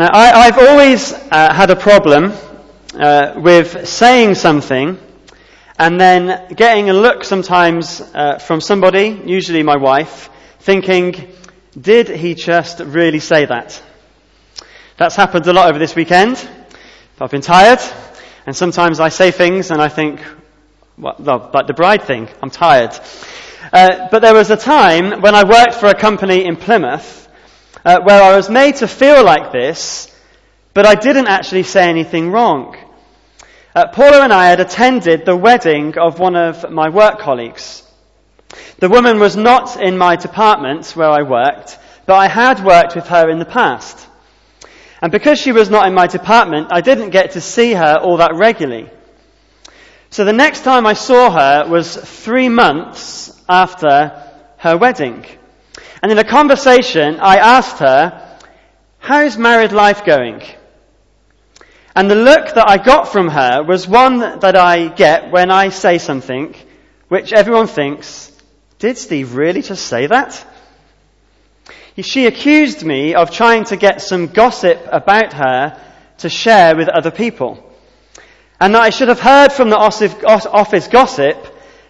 Now, I, have always uh, had a problem uh, with saying something and then getting a look sometimes uh, from somebody, usually my wife, thinking, did he just really say that? That's happened a lot over this weekend. I've been tired, and sometimes I say things and I think, well, like the bride thing, I'm tired. Uh, but there was a time when I worked for a company in Plymouth uh, where I was made to feel like this, but I didn't actually say anything wrong. Uh, Paula and I had attended the wedding of one of my work colleagues. The woman was not in my department where I worked, but I had worked with her in the past. And because she was not in my department, I didn't get to see her all that regularly. So the next time I saw her was three months after her wedding. And in a conversation, I asked her, how's married life going? And the look that I got from her was one that I get when I say something which everyone thinks, did Steve really just say that? She accused me of trying to get some gossip about her to share with other people. And that I should have heard from the office gossip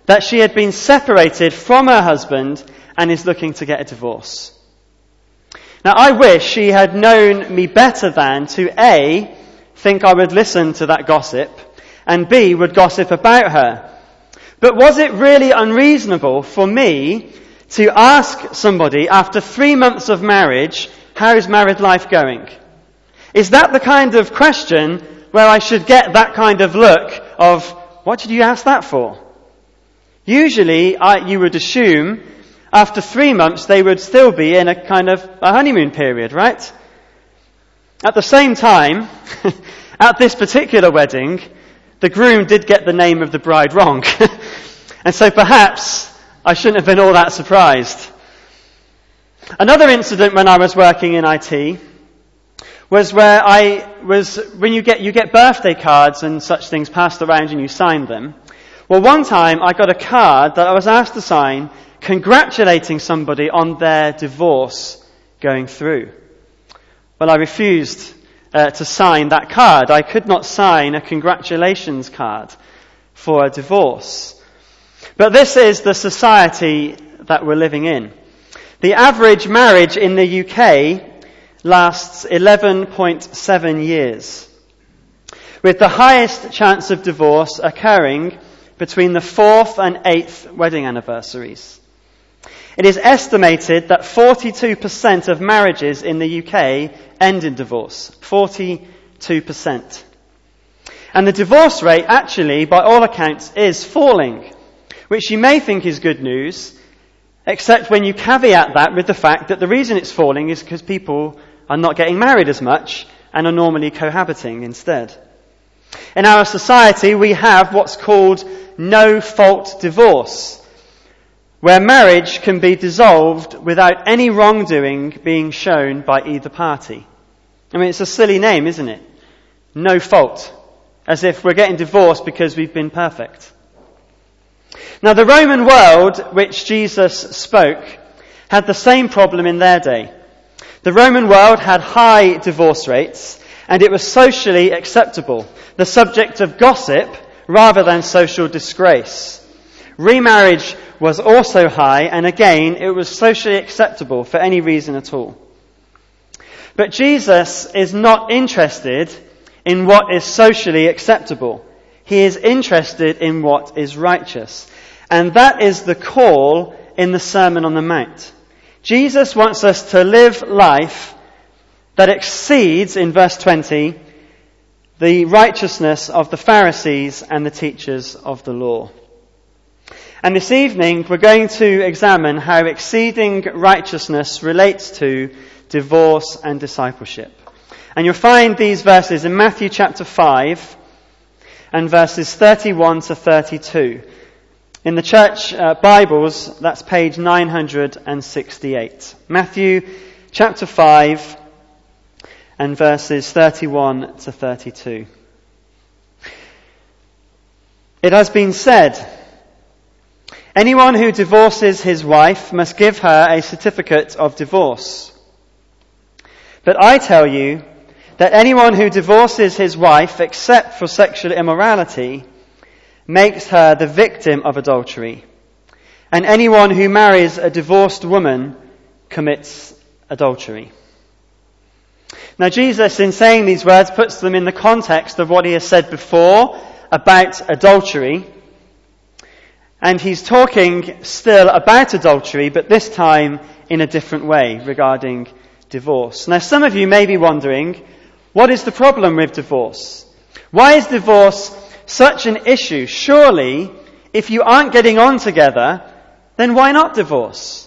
that she had been separated from her husband and is looking to get a divorce. Now I wish she had known me better than to A, think I would listen to that gossip, and B, would gossip about her. But was it really unreasonable for me to ask somebody after three months of marriage, how's married life going? Is that the kind of question where I should get that kind of look of, what did you ask that for? Usually, I, you would assume after three months, they would still be in a kind of a honeymoon period, right? At the same time, at this particular wedding, the groom did get the name of the bride wrong. and so perhaps I shouldn't have been all that surprised. Another incident when I was working in IT was where I was, when you get, you get birthday cards and such things passed around and you sign them. Well, one time I got a card that I was asked to sign congratulating somebody on their divorce going through. Well, I refused uh, to sign that card. I could not sign a congratulations card for a divorce. But this is the society that we're living in. The average marriage in the UK lasts 11.7 years, with the highest chance of divorce occurring between the fourth and eighth wedding anniversaries. It is estimated that 42% of marriages in the UK end in divorce. 42%. And the divorce rate actually, by all accounts, is falling, which you may think is good news, except when you caveat that with the fact that the reason it's falling is because people are not getting married as much and are normally cohabiting instead. In our society, we have what's called no fault divorce where marriage can be dissolved without any wrongdoing being shown by either party. I mean, it's a silly name, isn't it? No fault. As if we're getting divorced because we've been perfect. Now, the Roman world, which Jesus spoke, had the same problem in their day. The Roman world had high divorce rates, and it was socially acceptable, the subject of gossip rather than social disgrace. Remarriage was also high, and again, it was socially acceptable for any reason at all. But Jesus is not interested in what is socially acceptable. He is interested in what is righteous. And that is the call in the Sermon on the Mount. Jesus wants us to live life that exceeds, in verse 20, the righteousness of the Pharisees and the teachers of the law. And this evening we're going to examine how exceeding righteousness relates to divorce and discipleship. And you'll find these verses in Matthew chapter 5 and verses 31 to 32. In the church uh, Bibles, that's page 968. Matthew chapter 5 and verses 31 to 32. It has been said, Anyone who divorces his wife must give her a certificate of divorce. But I tell you that anyone who divorces his wife except for sexual immorality makes her the victim of adultery. And anyone who marries a divorced woman commits adultery. Now Jesus, in saying these words, puts them in the context of what he has said before about adultery. And he's talking still about adultery, but this time in a different way regarding divorce. Now some of you may be wondering, what is the problem with divorce? Why is divorce such an issue? Surely, if you aren't getting on together, then why not divorce?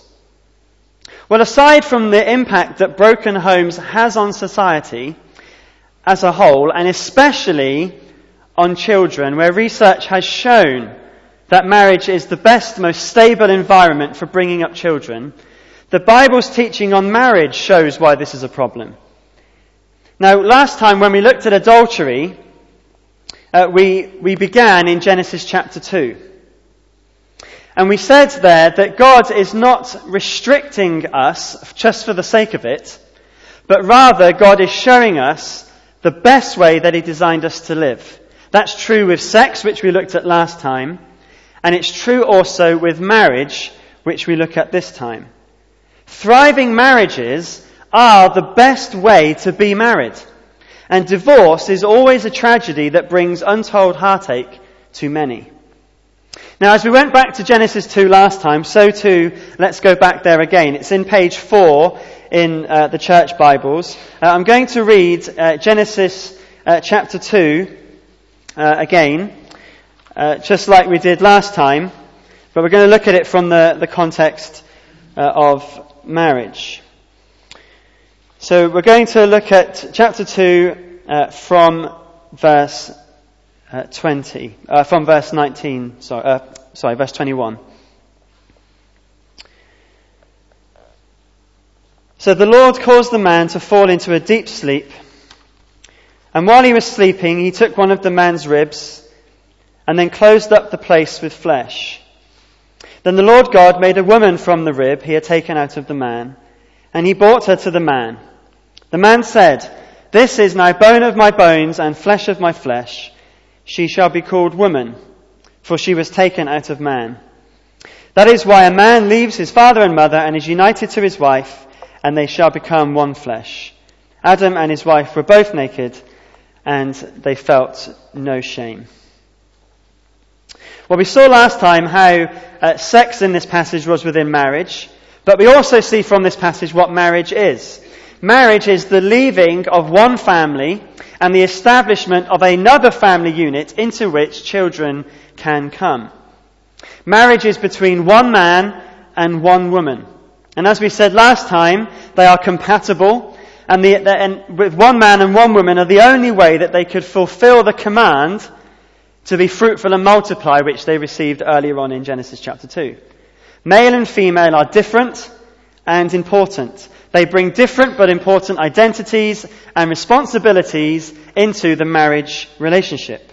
Well, aside from the impact that broken homes has on society as a whole, and especially on children, where research has shown that marriage is the best, most stable environment for bringing up children, the Bible's teaching on marriage shows why this is a problem. Now, last time when we looked at adultery, uh, we, we began in Genesis chapter 2. And we said there that God is not restricting us just for the sake of it, but rather God is showing us the best way that He designed us to live. That's true with sex, which we looked at last time, and it's true also with marriage, which we look at this time. Thriving marriages are the best way to be married. And divorce is always a tragedy that brings untold heartache to many. Now, as we went back to Genesis 2 last time, so too, let's go back there again. It's in page 4 in uh, the church Bibles. Uh, I'm going to read uh, Genesis uh, chapter 2 uh, again, uh, just like we did last time, but we're going to look at it from the, the context of marriage. So we're going to look at chapter 2 uh, from verse uh, 20, uh, from verse 19, sorry, uh, sorry, verse 21. So the Lord caused the man to fall into a deep sleep, and while he was sleeping, he took one of the man's ribs and then closed up the place with flesh. Then the Lord God made a woman from the rib he had taken out of the man, and he brought her to the man. The man said, This is now bone of my bones and flesh of my flesh. She shall be called woman, for she was taken out of man. That is why a man leaves his father and mother and is united to his wife, and they shall become one flesh. Adam and his wife were both naked, and they felt no shame. Well, we saw last time how uh, sex in this passage was within marriage, but we also see from this passage what marriage is. Marriage is the leaving of one family and the establishment of another family unit into which children can come. Marriage is between one man and one woman. And as we said last time, they are compatible and, the, the, and with one man and one woman are the only way that they could fulfill the command to be fruitful and multiply which they received earlier on in Genesis chapter 2. Male and female are different and important. They bring different but important identities and responsibilities into the marriage relationship.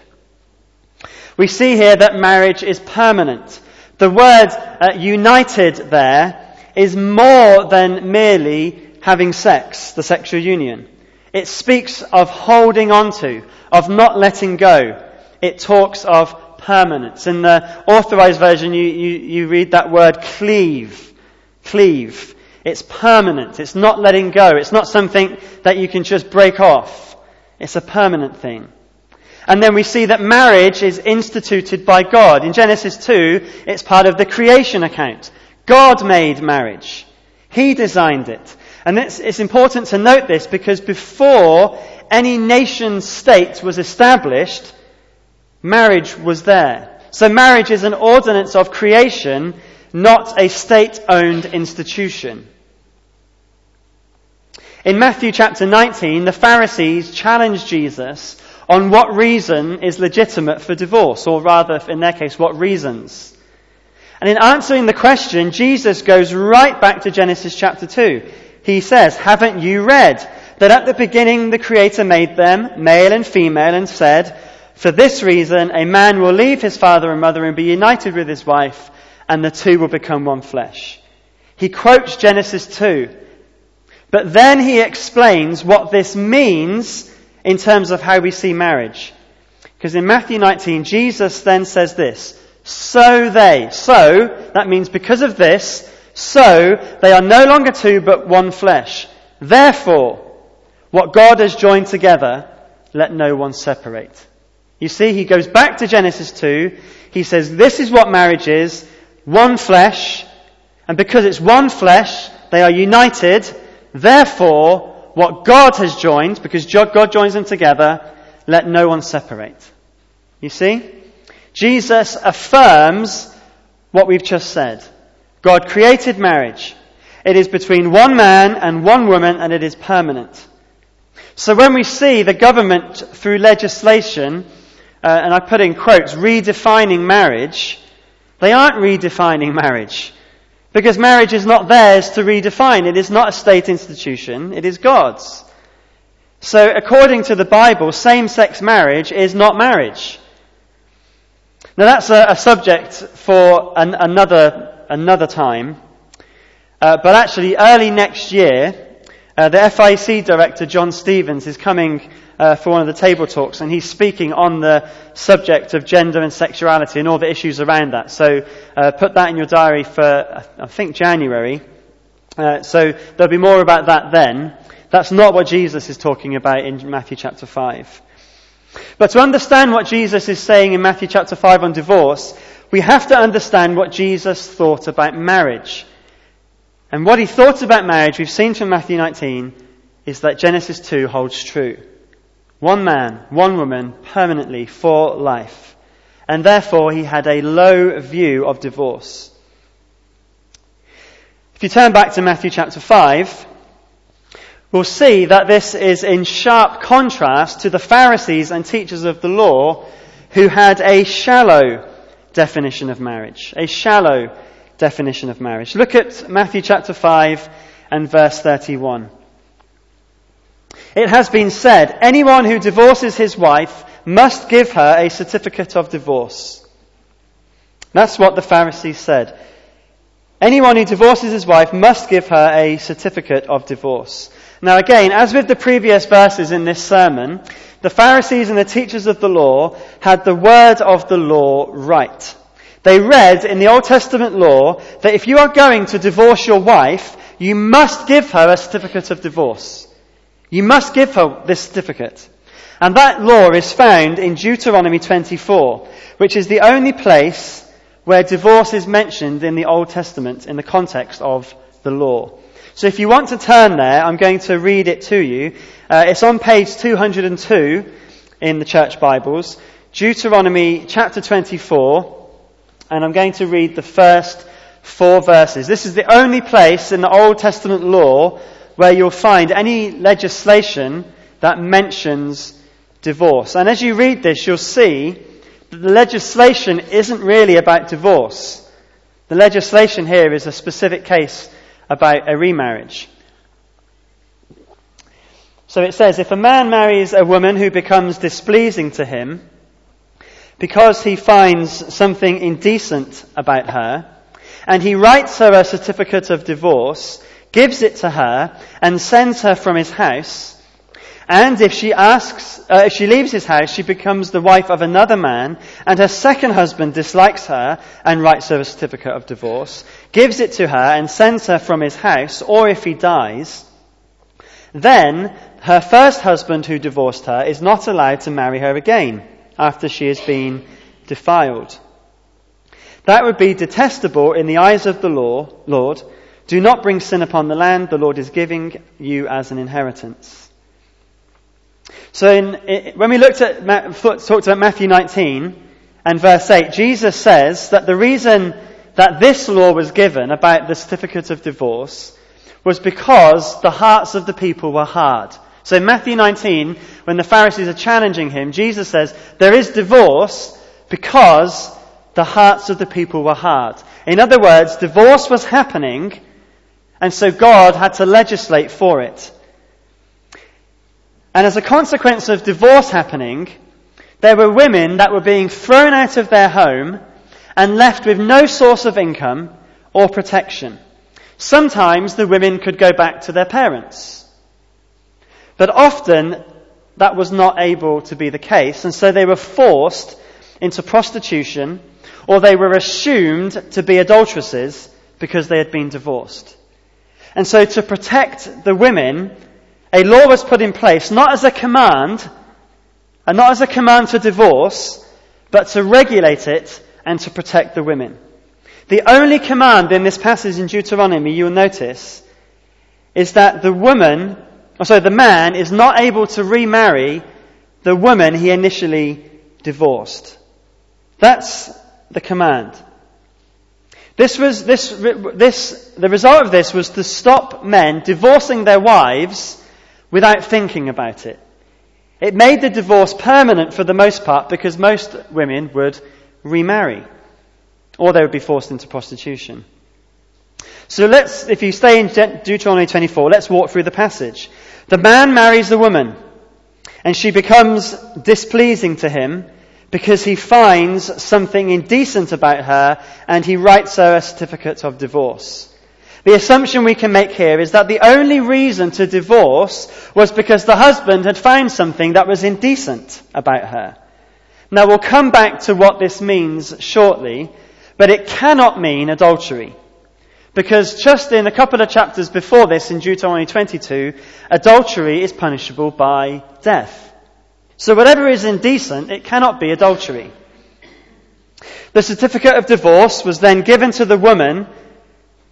We see here that marriage is permanent. The word uh, united there is more than merely having sex, the sexual union. It speaks of holding on to, of not letting go. It talks of permanence. In the authorized version, you, you, you read that word cleave. Cleave. It's permanent. It's not letting go. It's not something that you can just break off. It's a permanent thing. And then we see that marriage is instituted by God. In Genesis 2, it's part of the creation account. God made marriage. He designed it. And it's, it's important to note this because before any nation state was established, marriage was there. So marriage is an ordinance of creation not a state owned institution. In Matthew chapter 19, the Pharisees challenged Jesus on what reason is legitimate for divorce, or rather, in their case, what reasons. And in answering the question, Jesus goes right back to Genesis chapter 2. He says, Haven't you read that at the beginning the Creator made them, male and female, and said, For this reason a man will leave his father and mother and be united with his wife, and the two will become one flesh. He quotes Genesis 2. But then he explains what this means in terms of how we see marriage. Because in Matthew 19, Jesus then says this, so they, so, that means because of this, so they are no longer two but one flesh. Therefore, what God has joined together, let no one separate. You see, he goes back to Genesis 2. He says, this is what marriage is. One flesh. And because it's one flesh, they are united. Therefore, what God has joined, because God joins them together, let no one separate. You see? Jesus affirms what we've just said. God created marriage. It is between one man and one woman and it is permanent. So when we see the government through legislation, uh, and I put in quotes, redefining marriage, they aren't redefining marriage. Because marriage is not theirs to redefine. It is not a state institution. It is God's. So according to the Bible, same-sex marriage is not marriage. Now that's a, a subject for an, another, another time. Uh, but actually early next year, uh, the FIC director, John Stevens, is coming uh, for one of the table talks, and he's speaking on the subject of gender and sexuality and all the issues around that. So uh, put that in your diary for, I think, January. Uh, so there'll be more about that then. That's not what Jesus is talking about in Matthew chapter 5. But to understand what Jesus is saying in Matthew chapter 5 on divorce, we have to understand what Jesus thought about marriage. And what he thought about marriage, we've seen from Matthew 19, is that Genesis 2 holds true. One man, one woman, permanently for life. And therefore he had a low view of divorce. If you turn back to Matthew chapter 5, we'll see that this is in sharp contrast to the Pharisees and teachers of the law who had a shallow definition of marriage. A shallow definition of marriage. Look at Matthew chapter 5 and verse 31. It has been said, anyone who divorces his wife must give her a certificate of divorce. That's what the Pharisees said. Anyone who divorces his wife must give her a certificate of divorce. Now again, as with the previous verses in this sermon, the Pharisees and the teachers of the law had the word of the law right. They read in the Old Testament law that if you are going to divorce your wife, you must give her a certificate of divorce. You must give her this certificate. And that law is found in Deuteronomy 24, which is the only place where divorce is mentioned in the Old Testament in the context of the law. So if you want to turn there, I'm going to read it to you. Uh, it's on page 202 in the church Bibles, Deuteronomy chapter 24, and I'm going to read the first four verses. This is the only place in the Old Testament law where you'll find any legislation that mentions divorce. And as you read this, you'll see that the legislation isn't really about divorce. The legislation here is a specific case about a remarriage. So it says, if a man marries a woman who becomes displeasing to him, because he finds something indecent about her, and he writes her a certificate of divorce, gives it to her, and sends her from his house, and if she asks, uh, if she leaves his house, she becomes the wife of another man, and her second husband dislikes her and writes her a certificate of divorce, gives it to her and sends her from his house, or if he dies, then her first husband who divorced her is not allowed to marry her again after she has been defiled. That would be detestable in the eyes of the law, Lord. Do not bring sin upon the land the Lord is giving you as an inheritance. So in, when we looked at, talked about Matthew 19 and verse 8, Jesus says that the reason that this law was given about the certificate of divorce was because the hearts of the people were hard. So in Matthew 19, when the Pharisees are challenging him, Jesus says, there is divorce because the hearts of the people were hard. In other words, divorce was happening, and so God had to legislate for it. And as a consequence of divorce happening, there were women that were being thrown out of their home and left with no source of income or protection. Sometimes the women could go back to their parents. But often, that was not able to be the case, and so they were forced into prostitution, or they were assumed to be adulteresses because they had been divorced. And so to protect the women, a law was put in place not as a command, and not as a command to divorce, but to regulate it and to protect the women. The only command in this passage in Deuteronomy you will notice is that the woman, or sorry, the man is not able to remarry the woman he initially divorced. That's the command. This was, this, this, the result of this was to stop men divorcing their wives without thinking about it. It made the divorce permanent for the most part because most women would remarry or they would be forced into prostitution. So let's, if you stay in Deuteronomy 24, let's walk through the passage. The man marries the woman and she becomes displeasing to him because he finds something indecent about her and he writes her a certificate of divorce. The assumption we can make here is that the only reason to divorce was because the husband had found something that was indecent about her. Now we'll come back to what this means shortly, but it cannot mean adultery. Because just in a couple of chapters before this, in Deuteronomy 22, adultery is punishable by death. So whatever is indecent, it cannot be adultery. The certificate of divorce was then given to the woman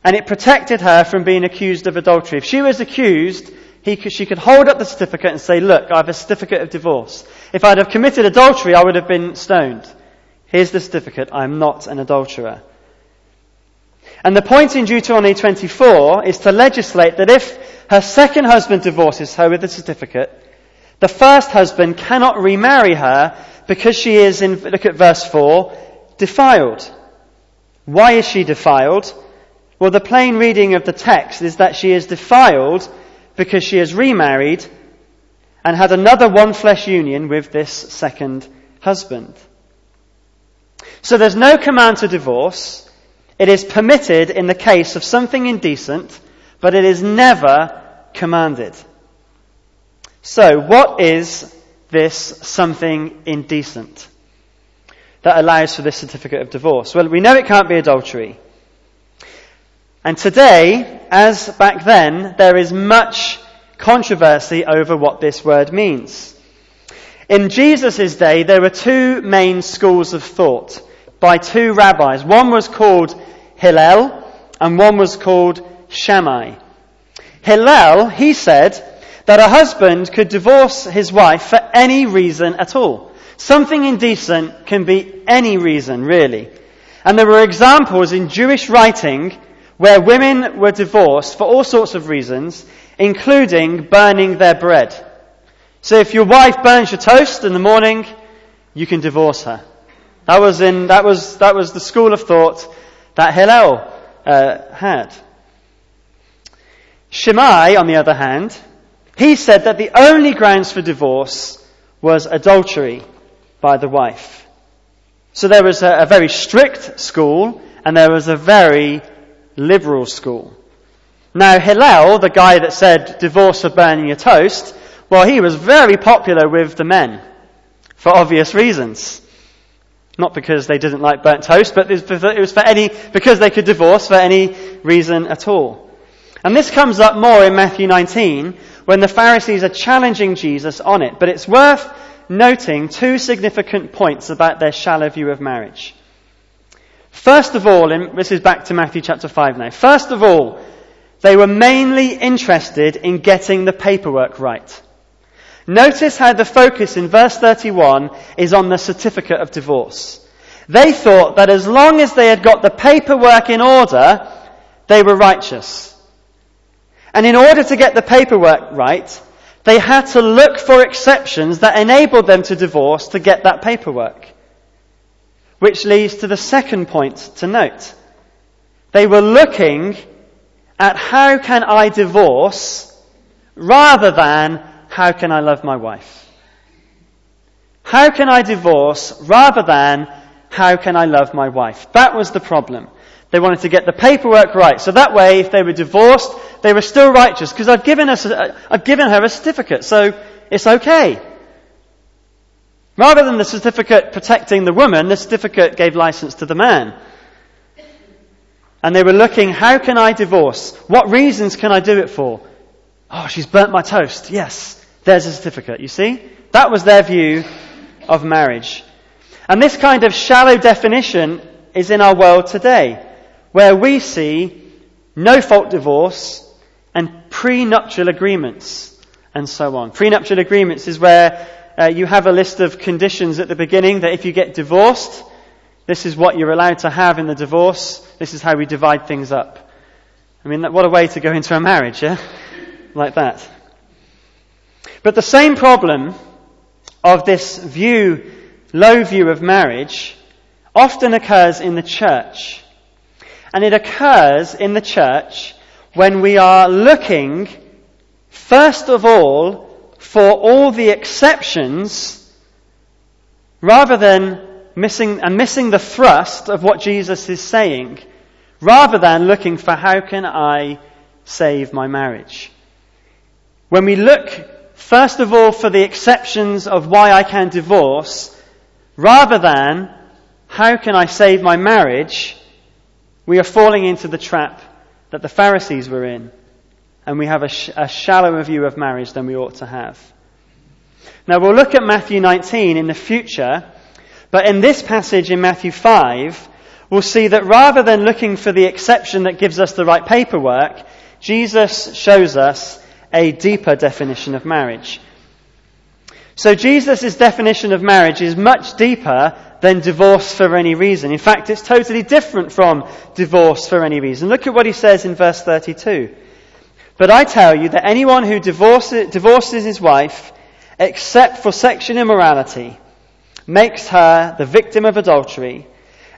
and it protected her from being accused of adultery. If she was accused, could, she could hold up the certificate and say, look, I have a certificate of divorce. If I'd have committed adultery, I would have been stoned. Here's the certificate. I'm not an adulterer. And the point in Deuteronomy 24 is to legislate that if her second husband divorces her with the certificate, the first husband cannot remarry her because she is, in, look at verse 4, defiled. Why is she defiled? Well, the plain reading of the text is that she is defiled because she has remarried and had another one flesh union with this second husband. So there's no command to divorce. It is permitted in the case of something indecent, but it is never commanded. So, what is this something indecent that allows for this certificate of divorce? Well, we know it can't be adultery. And today, as back then, there is much controversy over what this word means. In Jesus' day, there were two main schools of thought by two rabbis. One was called Hillel and one was called Shammai. Hillel, he said, that a husband could divorce his wife for any reason at all. Something indecent can be any reason, really. And there were examples in Jewish writing where women were divorced for all sorts of reasons, including burning their bread. So if your wife burns your toast in the morning, you can divorce her. That was in, that was, that was the school of thought that Hillel uh, had. Shammai, on the other hand, he said that the only grounds for divorce was adultery by the wife. So there was a, a very strict school and there was a very liberal school. Now Hillel, the guy that said divorce for burning your toast, well he was very popular with the men. For obvious reasons. Not because they didn't like burnt toast, but it was for any, because they could divorce for any reason at all. And this comes up more in Matthew 19, when the Pharisees are challenging Jesus on it. But it's worth noting two significant points about their shallow view of marriage. First of all, in, this is back to Matthew chapter 5 now. First of all, they were mainly interested in getting the paperwork right. Notice how the focus in verse 31 is on the certificate of divorce. They thought that as long as they had got the paperwork in order, they were righteous. And in order to get the paperwork right, they had to look for exceptions that enabled them to divorce to get that paperwork. Which leads to the second point to note. They were looking at how can I divorce rather than how can I love my wife. How can I divorce rather than how can I love my wife? That was the problem. They wanted to get the paperwork right. So that way, if they were divorced, they were still righteous because I've given, us a, I've given her a certificate. So it's okay. Rather than the certificate protecting the woman, the certificate gave license to the man. And they were looking, how can I divorce? What reasons can I do it for? Oh, she's burnt my toast. Yes, there's a certificate. You see? That was their view of marriage. And this kind of shallow definition is in our world today, where we see no fault divorce and prenuptial agreements and so on. Prenuptial agreements is where uh, you have a list of conditions at the beginning that if you get divorced, this is what you're allowed to have in the divorce. This is how we divide things up. I mean, what a way to go into a marriage, yeah? Like that. But the same problem of this view, low view of marriage, often occurs in the church. And it occurs in the church when we are looking, first of all, for all the exceptions, rather than missing, and missing the thrust of what Jesus is saying, rather than looking for how can I save my marriage. When we look, first of all, for the exceptions of why I can divorce, rather than how can I save my marriage, we are falling into the trap that the Pharisees were in, and we have a, sh- a shallower view of marriage than we ought to have. Now we'll look at Matthew 19 in the future, but in this passage in Matthew 5, we'll see that rather than looking for the exception that gives us the right paperwork, Jesus shows us a deeper definition of marriage. So Jesus' definition of marriage is much deeper than divorce for any reason. In fact, it's totally different from divorce for any reason. Look at what he says in verse 32. But I tell you that anyone who divorces, divorces his wife, except for sexual immorality, makes her the victim of adultery,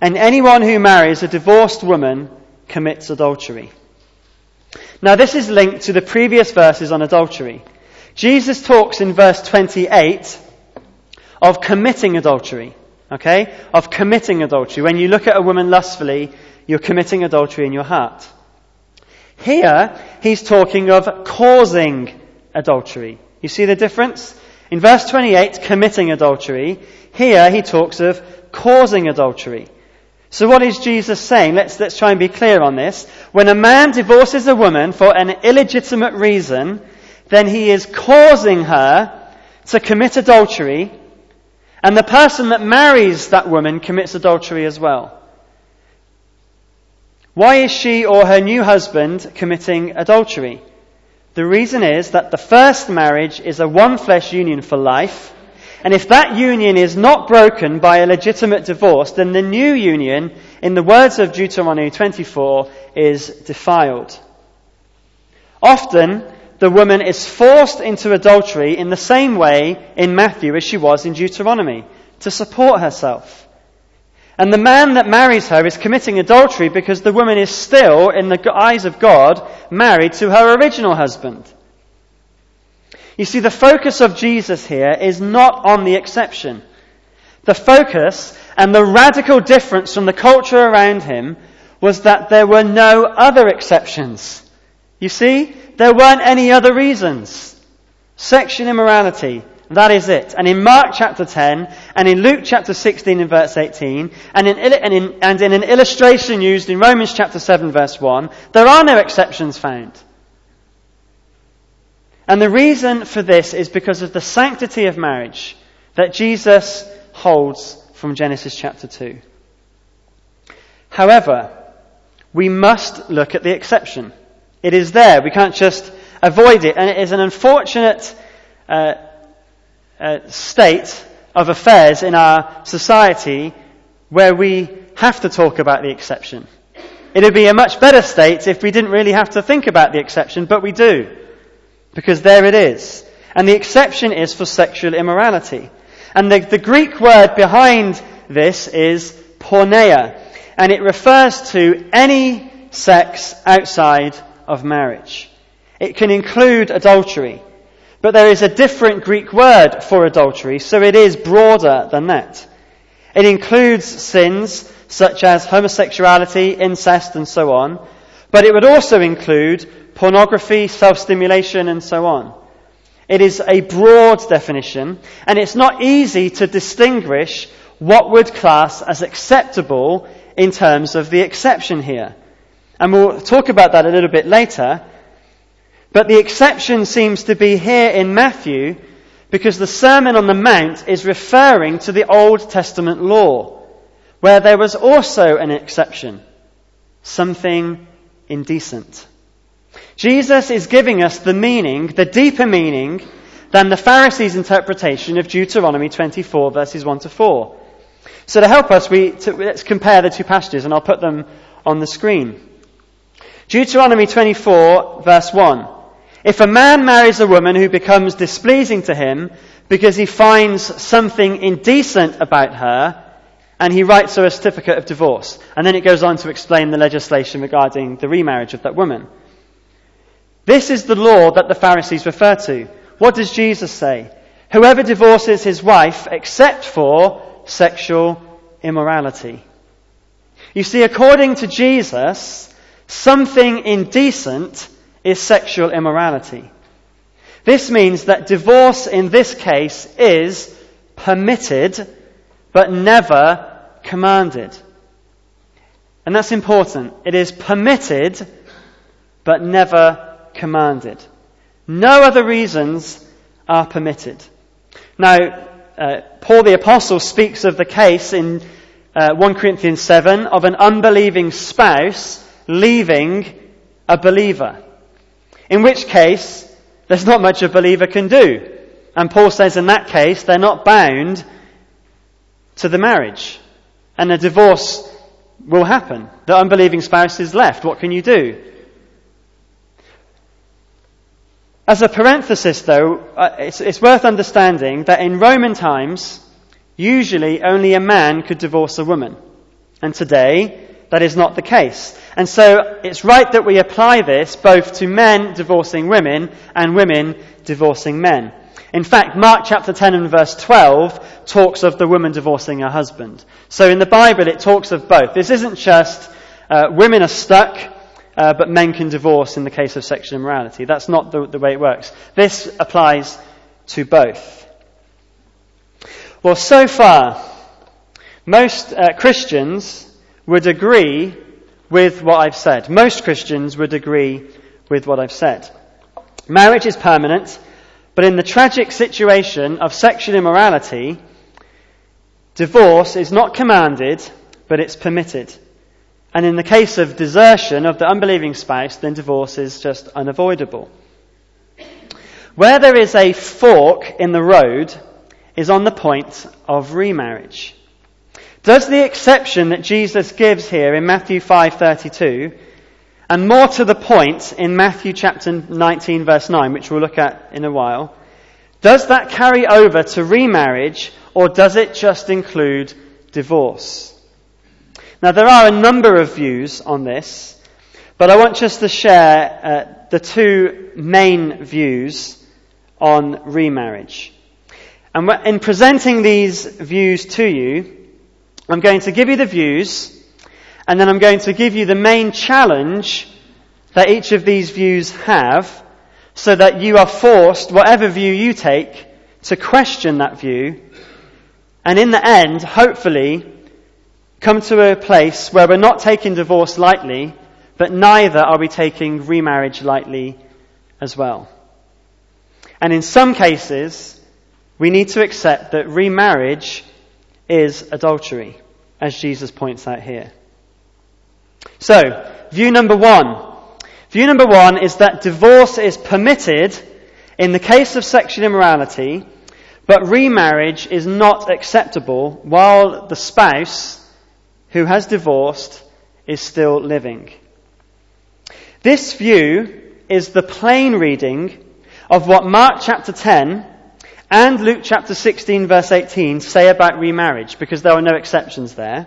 and anyone who marries a divorced woman commits adultery. Now this is linked to the previous verses on adultery. Jesus talks in verse 28 of committing adultery. Okay? Of committing adultery. When you look at a woman lustfully, you're committing adultery in your heart. Here, he's talking of causing adultery. You see the difference? In verse 28, committing adultery. Here, he talks of causing adultery. So what is Jesus saying? Let's, let's try and be clear on this. When a man divorces a woman for an illegitimate reason, then he is causing her to commit adultery and the person that marries that woman commits adultery as well. Why is she or her new husband committing adultery? The reason is that the first marriage is a one flesh union for life, and if that union is not broken by a legitimate divorce, then the new union, in the words of Deuteronomy 24, is defiled. Often, the woman is forced into adultery in the same way in Matthew as she was in Deuteronomy, to support herself. And the man that marries her is committing adultery because the woman is still, in the eyes of God, married to her original husband. You see, the focus of Jesus here is not on the exception. The focus and the radical difference from the culture around him was that there were no other exceptions. You see, there weren't any other reasons. Sexual immorality, that is it. And in Mark chapter 10, and in Luke chapter 16 and verse 18, and in, and in, and in an illustration used in Romans chapter 7 verse 1, there are no exceptions found. And the reason for this is because of the sanctity of marriage that Jesus holds from Genesis chapter 2. However, we must look at the exception. It is there. We can't just avoid it. And it is an unfortunate uh, uh, state of affairs in our society where we have to talk about the exception. It would be a much better state if we didn't really have to think about the exception, but we do. Because there it is. And the exception is for sexual immorality. And the, the Greek word behind this is porneia. And it refers to any sex outside of marriage. It can include adultery, but there is a different Greek word for adultery, so it is broader than that. It includes sins such as homosexuality, incest, and so on, but it would also include pornography, self-stimulation, and so on. It is a broad definition, and it's not easy to distinguish what would class as acceptable in terms of the exception here. And we'll talk about that a little bit later. But the exception seems to be here in Matthew because the Sermon on the Mount is referring to the Old Testament law, where there was also an exception something indecent. Jesus is giving us the meaning, the deeper meaning, than the Pharisees' interpretation of Deuteronomy 24, verses 1 to 4. So to help us, we, to, let's compare the two passages, and I'll put them on the screen. Deuteronomy 24, verse 1. If a man marries a woman who becomes displeasing to him because he finds something indecent about her, and he writes her a certificate of divorce. And then it goes on to explain the legislation regarding the remarriage of that woman. This is the law that the Pharisees refer to. What does Jesus say? Whoever divorces his wife except for sexual immorality. You see, according to Jesus, something indecent is sexual immorality. This means that divorce in this case is permitted, but never commanded. And that's important. It is permitted, but never commanded. No other reasons are permitted. Now, uh, Paul the Apostle speaks of the case in uh, 1 Corinthians 7 of an unbelieving spouse leaving a believer. In which case, there's not much a believer can do. And Paul says in that case, they're not bound to the marriage. And a divorce will happen. The unbelieving spouse is left. What can you do? As a parenthesis, though, uh, it's, it's, worth understanding that in Roman times, usually only a man could divorce a woman. And today, that is not the case. And so it's right that we apply this both to men divorcing women and women divorcing men. In fact, Mark chapter 10 and verse 12 talks of the woman divorcing her husband. So in the Bible, it talks of both. This isn't just uh, women are stuck, uh, but men can divorce in the case of sexual immorality. That's not the, the way it works. This applies to both. Well, so far, most uh, Christians would agree with what I've said. Most Christians would agree with what I've said. Marriage is permanent. But in the tragic situation of sexual immorality, divorce is not commanded, but it's permitted. And in the case of desertion of the unbelieving spouse, then divorce is just unavoidable. Where there is a fork in the road is on the point of remarriage. Does the exception that Jesus gives here in Matthew 5:32 and more to the point, in Matthew chapter 19, verse 9, which we'll look at in a while, does that carry over to remarriage or does it just include divorce? Now, there are a number of views on this, but I want just to share uh, the two main views on remarriage. And in presenting these views to you, I'm going to give you the views and then I'm going to give you the main challenge that each of these views have so that you are forced, whatever view you take, to question that view. And in the end, hopefully, come to a place where we're not taking divorce lightly, but neither are we taking remarriage lightly as well. And in some cases, we need to accept that remarriage is adultery, as Jesus points out here. So, view number one. View number one is that divorce is permitted in the case of sexual immorality, but remarriage is not acceptable while the spouse who has divorced is still living. This view is the plain reading of what Mark chapter 10 and Luke chapter 16 verse 18 say about remarriage, because there are no exceptions there.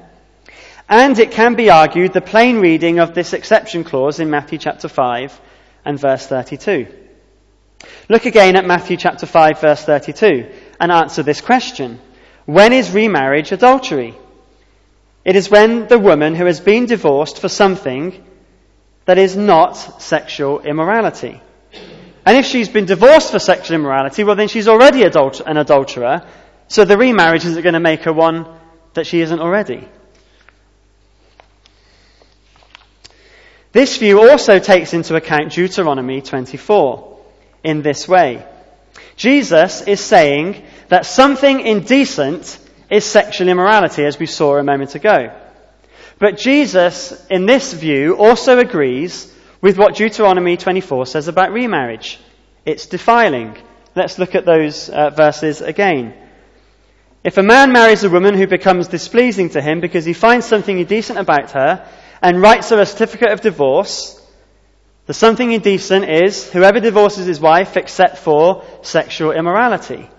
And it can be argued the plain reading of this exception clause in Matthew chapter 5 and verse 32. Look again at Matthew chapter 5 verse 32 and answer this question. When is remarriage adultery? It is when the woman who has been divorced for something that is not sexual immorality. And if she's been divorced for sexual immorality, well then she's already adult- an adulterer, so the remarriage isn't going to make her one that she isn't already. This view also takes into account Deuteronomy 24 in this way. Jesus is saying that something indecent is sexual immorality, as we saw a moment ago. But Jesus, in this view, also agrees with what Deuteronomy 24 says about remarriage. It's defiling. Let's look at those uh, verses again. If a man marries a woman who becomes displeasing to him because he finds something indecent about her and writes her a certificate of divorce, the something indecent is whoever divorces his wife except for sexual immorality.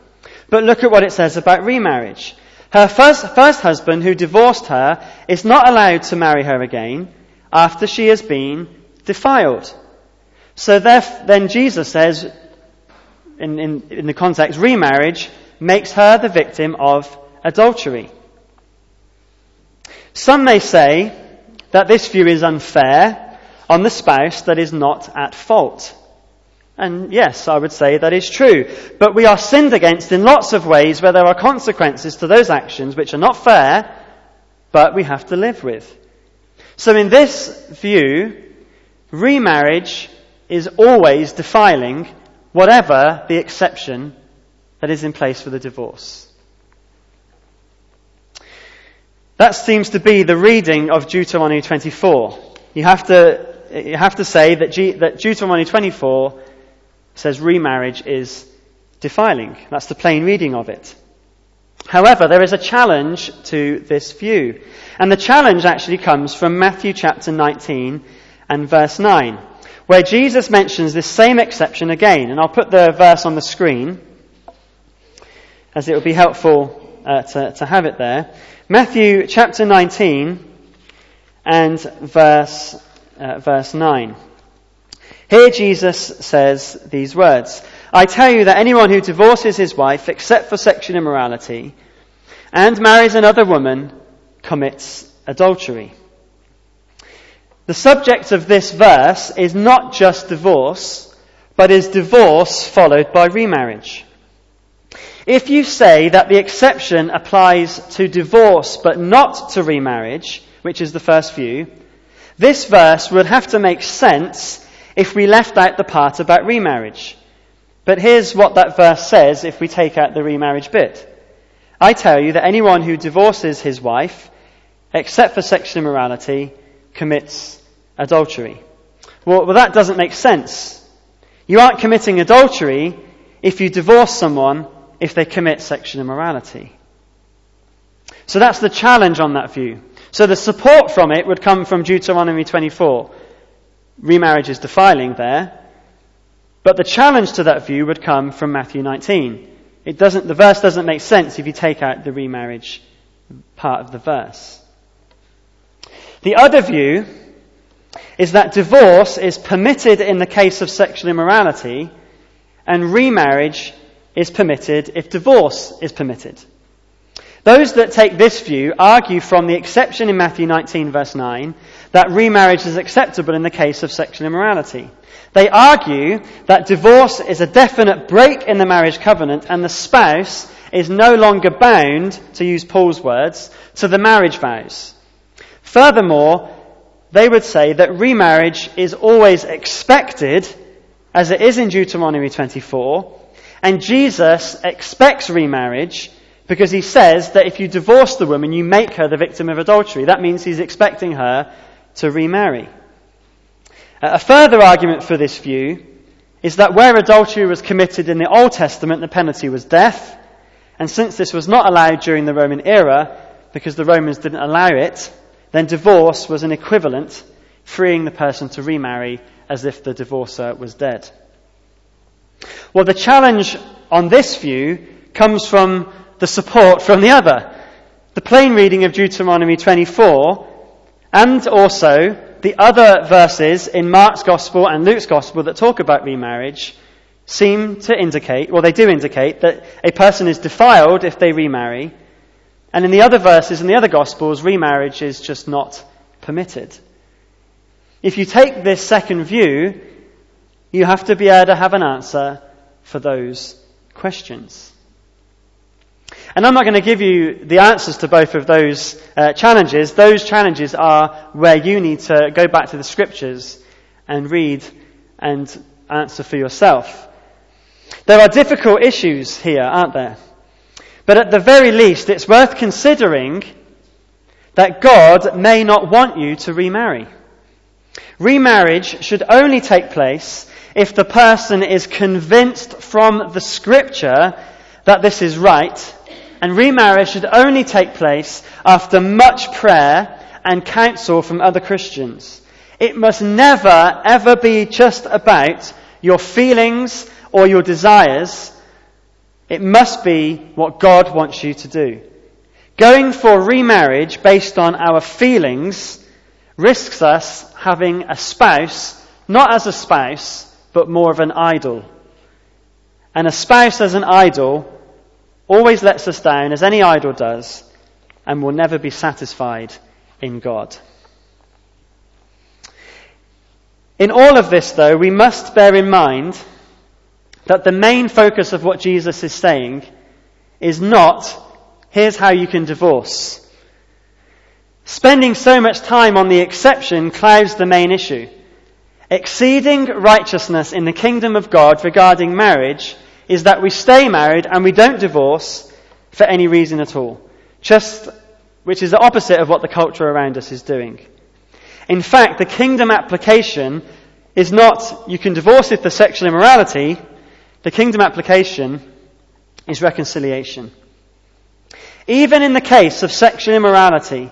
But look at what it says about remarriage. Her first, first husband who divorced her is not allowed to marry her again after she has been defiled. So then Jesus says, in, in, in the context, remarriage makes her the victim of adultery. Some may say that this view is unfair on the spouse that is not at fault. And yes, I would say that is true. But we are sinned against in lots of ways where there are consequences to those actions which are not fair, but we have to live with. So in this view, remarriage is always defiling whatever the exception that is in place for the divorce. That seems to be the reading of Deuteronomy 24. You have to, you have to say that, G, that Deuteronomy 24 says remarriage is defiling. That's the plain reading of it. However, there is a challenge to this view. And the challenge actually comes from Matthew chapter 19 and verse 9, where Jesus mentions this same exception again. And I'll put the verse on the screen, as it will be helpful uh, to, to have it there. Matthew chapter 19 and verse, uh, verse 9. Here Jesus says these words I tell you that anyone who divorces his wife except for sexual immorality and marries another woman commits adultery. The subject of this verse is not just divorce, but is divorce followed by remarriage. If you say that the exception applies to divorce but not to remarriage, which is the first view, this verse would have to make sense if we left out the part about remarriage. But here's what that verse says if we take out the remarriage bit. I tell you that anyone who divorces his wife, except for sexual immorality, commits adultery. Well, well, that doesn't make sense. You aren't committing adultery if you divorce someone if they commit sexual immorality. So that's the challenge on that view. So the support from it would come from Deuteronomy 24 remarriage is defiling there. But the challenge to that view would come from Matthew 19. It doesn't, the verse doesn't make sense if you take out the remarriage part of the verse. The other view is that divorce is permitted in the case of sexual immorality and remarriage is permitted if divorce is permitted. Those that take this view argue from the exception in Matthew 19 verse 9 that remarriage is acceptable in the case of sexual immorality. They argue that divorce is a definite break in the marriage covenant and the spouse is no longer bound, to use Paul's words, to the marriage vows. Furthermore, they would say that remarriage is always expected, as it is in Deuteronomy 24, and Jesus expects remarriage because he says that if you divorce the woman, you make her the victim of adultery. That means he's expecting her to remarry. Uh, a further argument for this view is that where adultery was committed in the Old Testament, the penalty was death. And since this was not allowed during the Roman era, because the Romans didn't allow it, then divorce was an equivalent, freeing the person to remarry as if the divorcer was dead. Well, the challenge on this view comes from the support from the other. The plain reading of Deuteronomy 24 and also the other verses in Mark's Gospel and Luke's Gospel that talk about remarriage seem to indicate, well, they do indicate that a person is defiled if they remarry. And in the other verses, in the other Gospels, remarriage is just not permitted. If you take this second view, You have to be able to have an answer for those questions. And I'm not going to give you the answers to both of those uh, challenges. Those challenges are where you need to go back to the scriptures and read and answer for yourself. There are difficult issues here, aren't there? But at the very least, it's worth considering that God may not want you to remarry. Remarriage should only take place if the person is convinced from the scripture that this is right, and remarriage should only take place after much prayer and counsel from other Christians. It must never, ever be just about your feelings or your desires. It must be what God wants you to do. Going for remarriage based on our feelings risks us having a spouse, not as a spouse, but more of an idol. And a spouse as an idol always lets us down, as any idol does, and will never be satisfied in God. In all of this, though, we must bear in mind that the main focus of what Jesus is saying is not, here's how you can divorce. Spending so much time on the exception clouds the main issue. Exceeding righteousness in the kingdom of God regarding marriage is that we stay married and we don't divorce for any reason at all. Just, which is the opposite of what the culture around us is doing. In fact, the kingdom application is not you can divorce if for sexual immorality. The kingdom application is reconciliation. Even in the case of sexual immorality,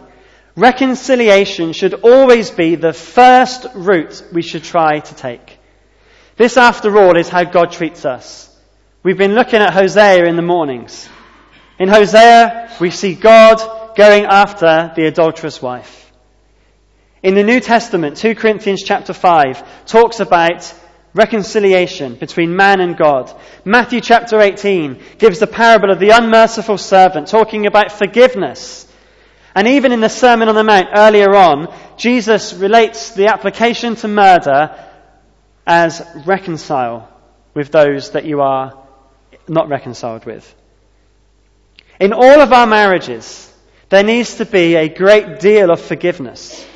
reconciliation should always be the first route we should try to take. This, after all, is how God treats us. We've been looking at Hosea in the mornings. In Hosea, we see God going after the adulterous wife. In the New Testament, 2 Corinthians chapter 5 talks about reconciliation between man and God. Matthew chapter 18 gives the parable of the unmerciful servant, talking about forgiveness. And even in the Sermon on the Mount earlier on, Jesus relates the application to murder as reconcile with those that you are not reconciled with. In all of our marriages, there needs to be a great deal of forgiveness.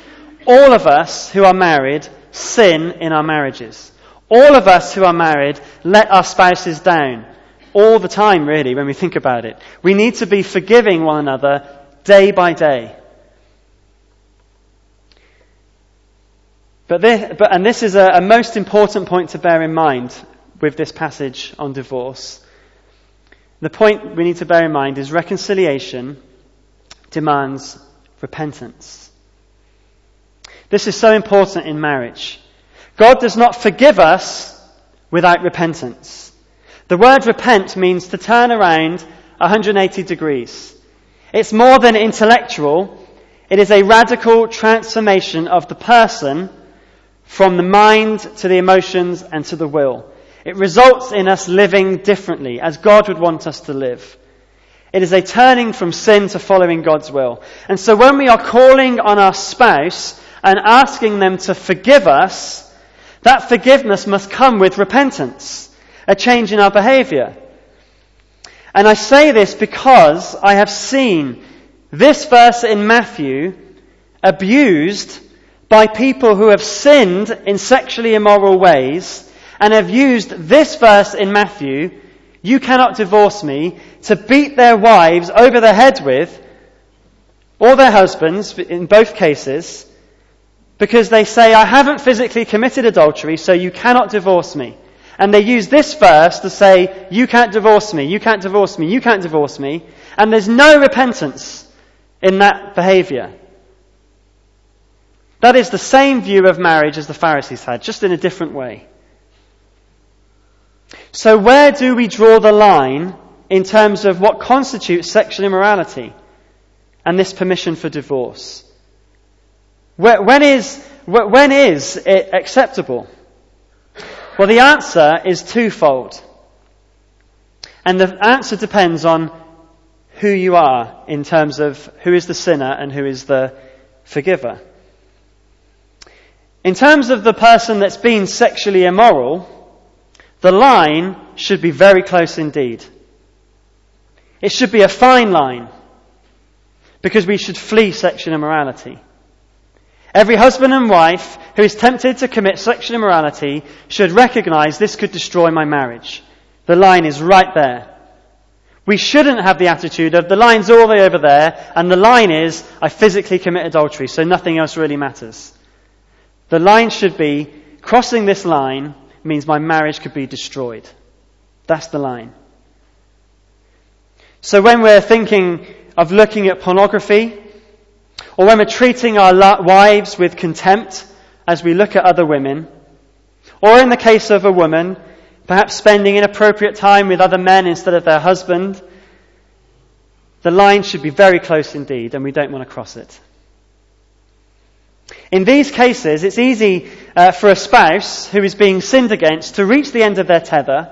All of us who are married sin in our marriages. All of us who are married let our spouses down. All the time, really, when we think about it. We need to be forgiving one another day by day. But this, but, and this is a, a most important point to bear in mind with this passage on divorce. The point we need to bear in mind is reconciliation demands repentance. This is so important in marriage. God does not forgive us without repentance. The word repent means to turn around 180 degrees. It's more than intellectual. It is a radical transformation of the person from the mind to the emotions and to the will. It results in us living differently as God would want us to live. It is a turning from sin to following God's will. And so when we are calling on our spouse and asking them to forgive us, that forgiveness must come with repentance, a change in our behavior. And I say this because I have seen this verse in Matthew abused by people who have sinned in sexually immoral ways and have used this verse in Matthew, you cannot divorce me, to beat their wives over the head with, or their husbands, in both cases, because they say, I haven't physically committed adultery, so you cannot divorce me. And they use this verse to say, you can't divorce me, you can't divorce me, you can't divorce me. And there's no repentance in that behavior. That is the same view of marriage as the Pharisees had, just in a different way. So where do we draw the line in terms of what constitutes sexual immorality and this permission for divorce? When is, when is it acceptable? Well, the answer is twofold. And the answer depends on who you are in terms of who is the sinner and who is the forgiver. In terms of the person that's been sexually immoral, the line should be very close indeed. It should be a fine line because we should flee sexual immorality. Every husband and wife who is tempted to commit sexual immorality should recognize this could destroy my marriage. The line is right there. We shouldn't have the attitude of the line's all the way over there and the line is I physically commit adultery so nothing else really matters. The line should be crossing this line means my marriage could be destroyed. That's the line. So when we're thinking of looking at pornography, or when we're treating our wives with contempt as we look at other women, or in the case of a woman, perhaps spending inappropriate time with other men instead of their husband, the line should be very close indeed, and we don't want to cross it. In these cases, it's easy uh, for a spouse who is being sinned against to reach the end of their tether,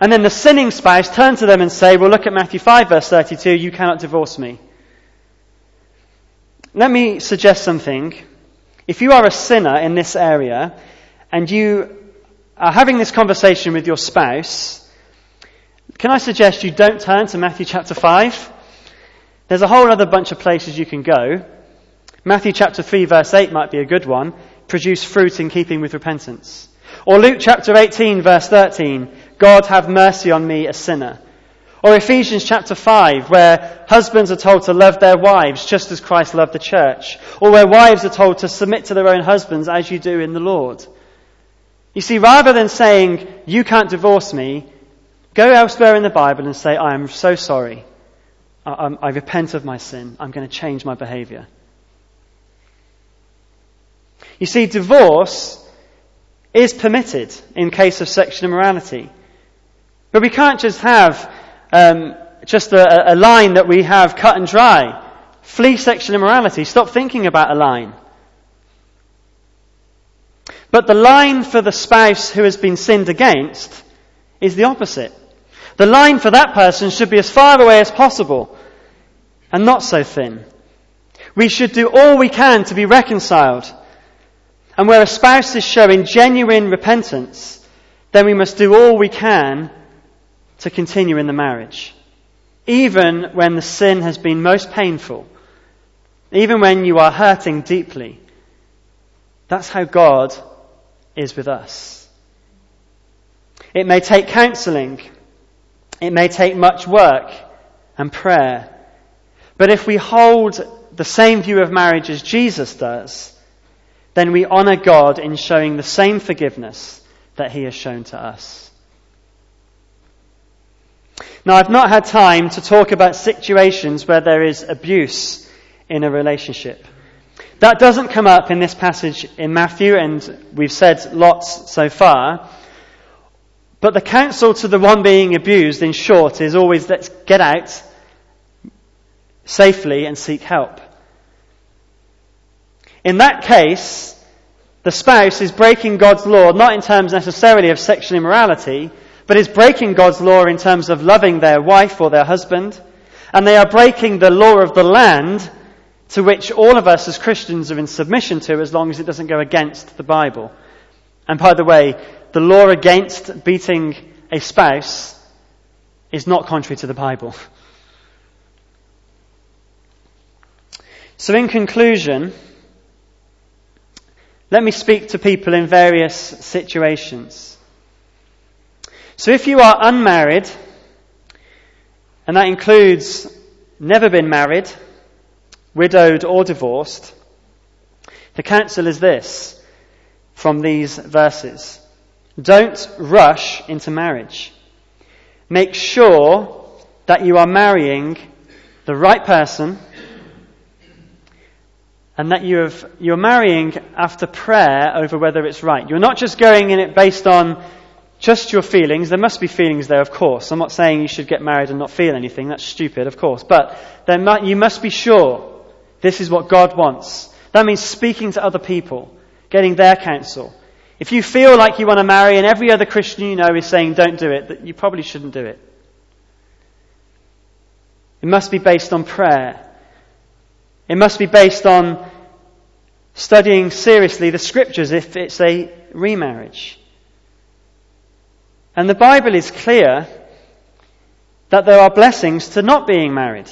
and then the sinning spouse turn to them and say, Well, look at Matthew 5, verse 32, you cannot divorce me. Let me suggest something. If you are a sinner in this area, and you are having this conversation with your spouse, can I suggest you don't turn to Matthew chapter 5? There's a whole other bunch of places you can go. Matthew chapter 3 verse 8 might be a good one. Produce fruit in keeping with repentance. Or Luke chapter 18 verse 13. God have mercy on me, a sinner. Or Ephesians chapter 5, where husbands are told to love their wives just as Christ loved the church. Or where wives are told to submit to their own husbands as you do in the Lord. You see, rather than saying, you can't divorce me, go elsewhere in the Bible and say, I am so sorry. I, I repent of my sin. I'm going to change my behavior. You see, divorce is permitted in case of sexual immorality. But we can't just have um, just a, a line that we have cut and dry. Flee sexual immorality. Stop thinking about a line. But the line for the spouse who has been sinned against is the opposite. The line for that person should be as far away as possible and not so thin. We should do all we can to be reconciled and where a spouse is showing genuine repentance, then we must do all we can to continue in the marriage. Even when the sin has been most painful. Even when you are hurting deeply. That's how God is with us. It may take counseling. It may take much work and prayer. But if we hold the same view of marriage as Jesus does, then we honour God in showing the same forgiveness that He has shown to us. Now, I've not had time to talk about situations where there is abuse in a relationship. That doesn't come up in this passage in Matthew, and we've said lots so far. But the counsel to the one being abused, in short, is always let's get out safely and seek help. In that case, the spouse is breaking God's law, not in terms necessarily of sexual immorality, but is breaking God's law in terms of loving their wife or their husband. And they are breaking the law of the land to which all of us as Christians are in submission to as long as it doesn't go against the Bible. And by the way, the law against beating a spouse is not contrary to the Bible. So in conclusion, let me speak to people in various situations. So if you are unmarried, and that includes never been married, widowed or divorced, the counsel is this from these verses. Don't rush into marriage. Make sure that you are marrying the right person and that you have, you're marrying after prayer over whether it's right. You're not just going in it based on just your feelings. There must be feelings there, of course. I'm not saying you should get married and not feel anything. That's stupid, of course. But mu- you must be sure this is what God wants. That means speaking to other people, getting their counsel. If you feel like you want to marry and every other Christian you know is saying don't do it, that you probably shouldn't do it. It must be based on prayer. It must be based on studying seriously the scriptures if it's a remarriage. And the Bible is clear that there are blessings to not being married.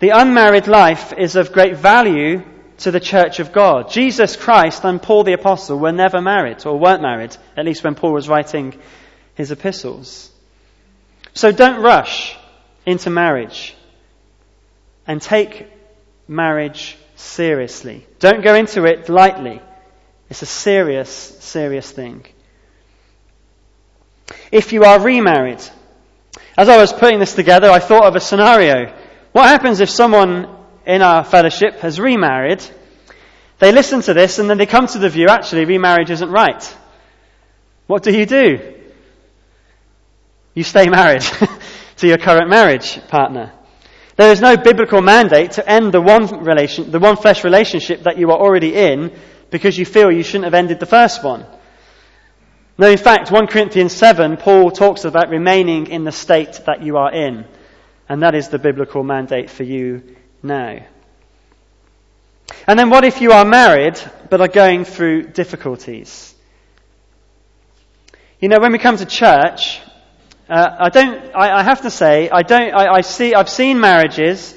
The unmarried life is of great value to the church of God. Jesus Christ and Paul the Apostle were never married, or weren't married, at least when Paul was writing his epistles. So don't rush into marriage and take marriage seriously. Don't go into it lightly. It's a serious, serious thing. If you are remarried, as I was putting this together, I thought of a scenario. What happens if someone in our fellowship has remarried? They listen to this and then they come to the view, actually, remarriage isn't right. What do you do? You stay married to your current marriage partner. There is no biblical mandate to end the one relation, the one flesh relationship that you are already in because you feel you shouldn't have ended the first one. No, in fact, 1 Corinthians 7, Paul talks about remaining in the state that you are in. And that is the biblical mandate for you now. And then what if you are married but are going through difficulties? You know, when we come to church, uh, I don't. I, I, have to say, I don't. I, I see. I've seen marriages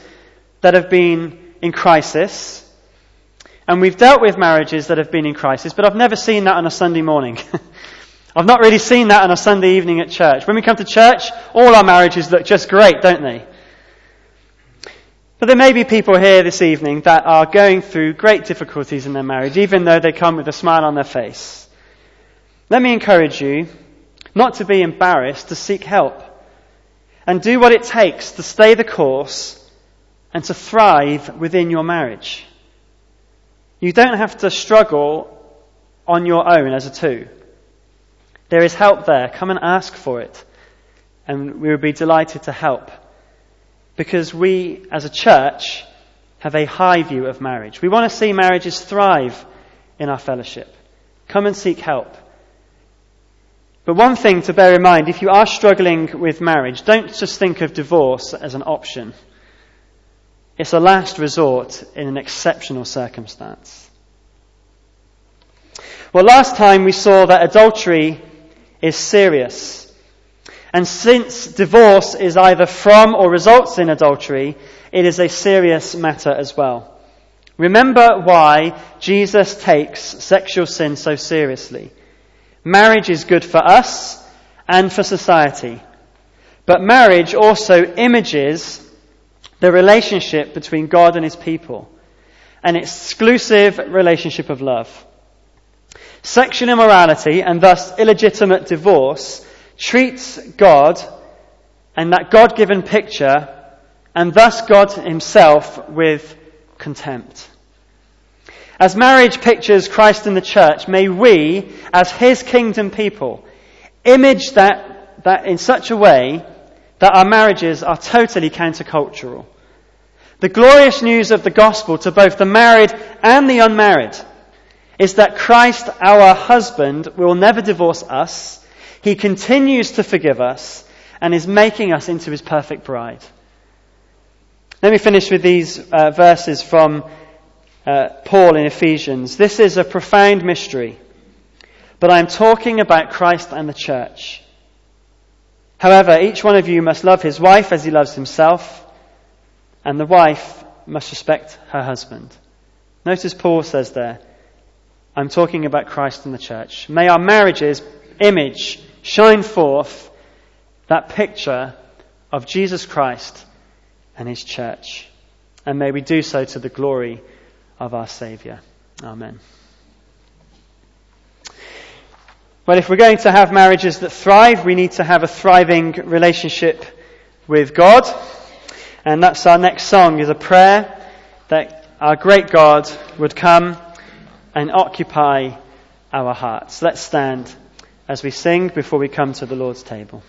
that have been in crisis, and we've dealt with marriages that have been in crisis. But I've never seen that on a Sunday morning. I've not really seen that on a Sunday evening at church. When we come to church, all our marriages look just great, don't they? But there may be people here this evening that are going through great difficulties in their marriage, even though they come with a smile on their face. Let me encourage you not to be embarrassed, to seek help. And do what it takes to stay the course and to thrive within your marriage. You don't have to struggle on your own as a two. There is help there. Come and ask for it. And we would be delighted to help. Because we, as a church, have a high view of marriage. We want to see marriages thrive in our fellowship. Come and seek help. But one thing to bear in mind, if you are struggling with marriage, don't just think of divorce as an option. It's a last resort in an exceptional circumstance. Well, last time we saw that adultery is serious. And since divorce is either from or results in adultery, it is a serious matter as well. Remember why Jesus takes sexual sin so seriously. Marriage is good for us and for society. But marriage also images the relationship between God and his people, an exclusive relationship of love. Sexual immorality and thus illegitimate divorce treats God and that God given picture and thus God himself with contempt. As marriage pictures Christ in the church, may we, as his kingdom people, image that, that in such a way that our marriages are totally countercultural. The glorious news of the gospel to both the married and the unmarried is that Christ, our husband, will never divorce us. He continues to forgive us and is making us into his perfect bride. Let me finish with these uh, verses from uh, Paul in Ephesians. This is a profound mystery, but I'm talking about Christ and the church. However, each one of you must love his wife as he loves himself, and the wife must respect her husband. Notice Paul says there, I'm talking about Christ and the church. May our marriages image, shine forth that picture of Jesus Christ and his church. And may we do so to the glory of our Saviour. Amen. Well, if we're going to have marriages that thrive, we need to have a thriving relationship with God. And that's our next song is a prayer that our great God would come and occupy our hearts. Let's stand as we sing before we come to the Lord's table.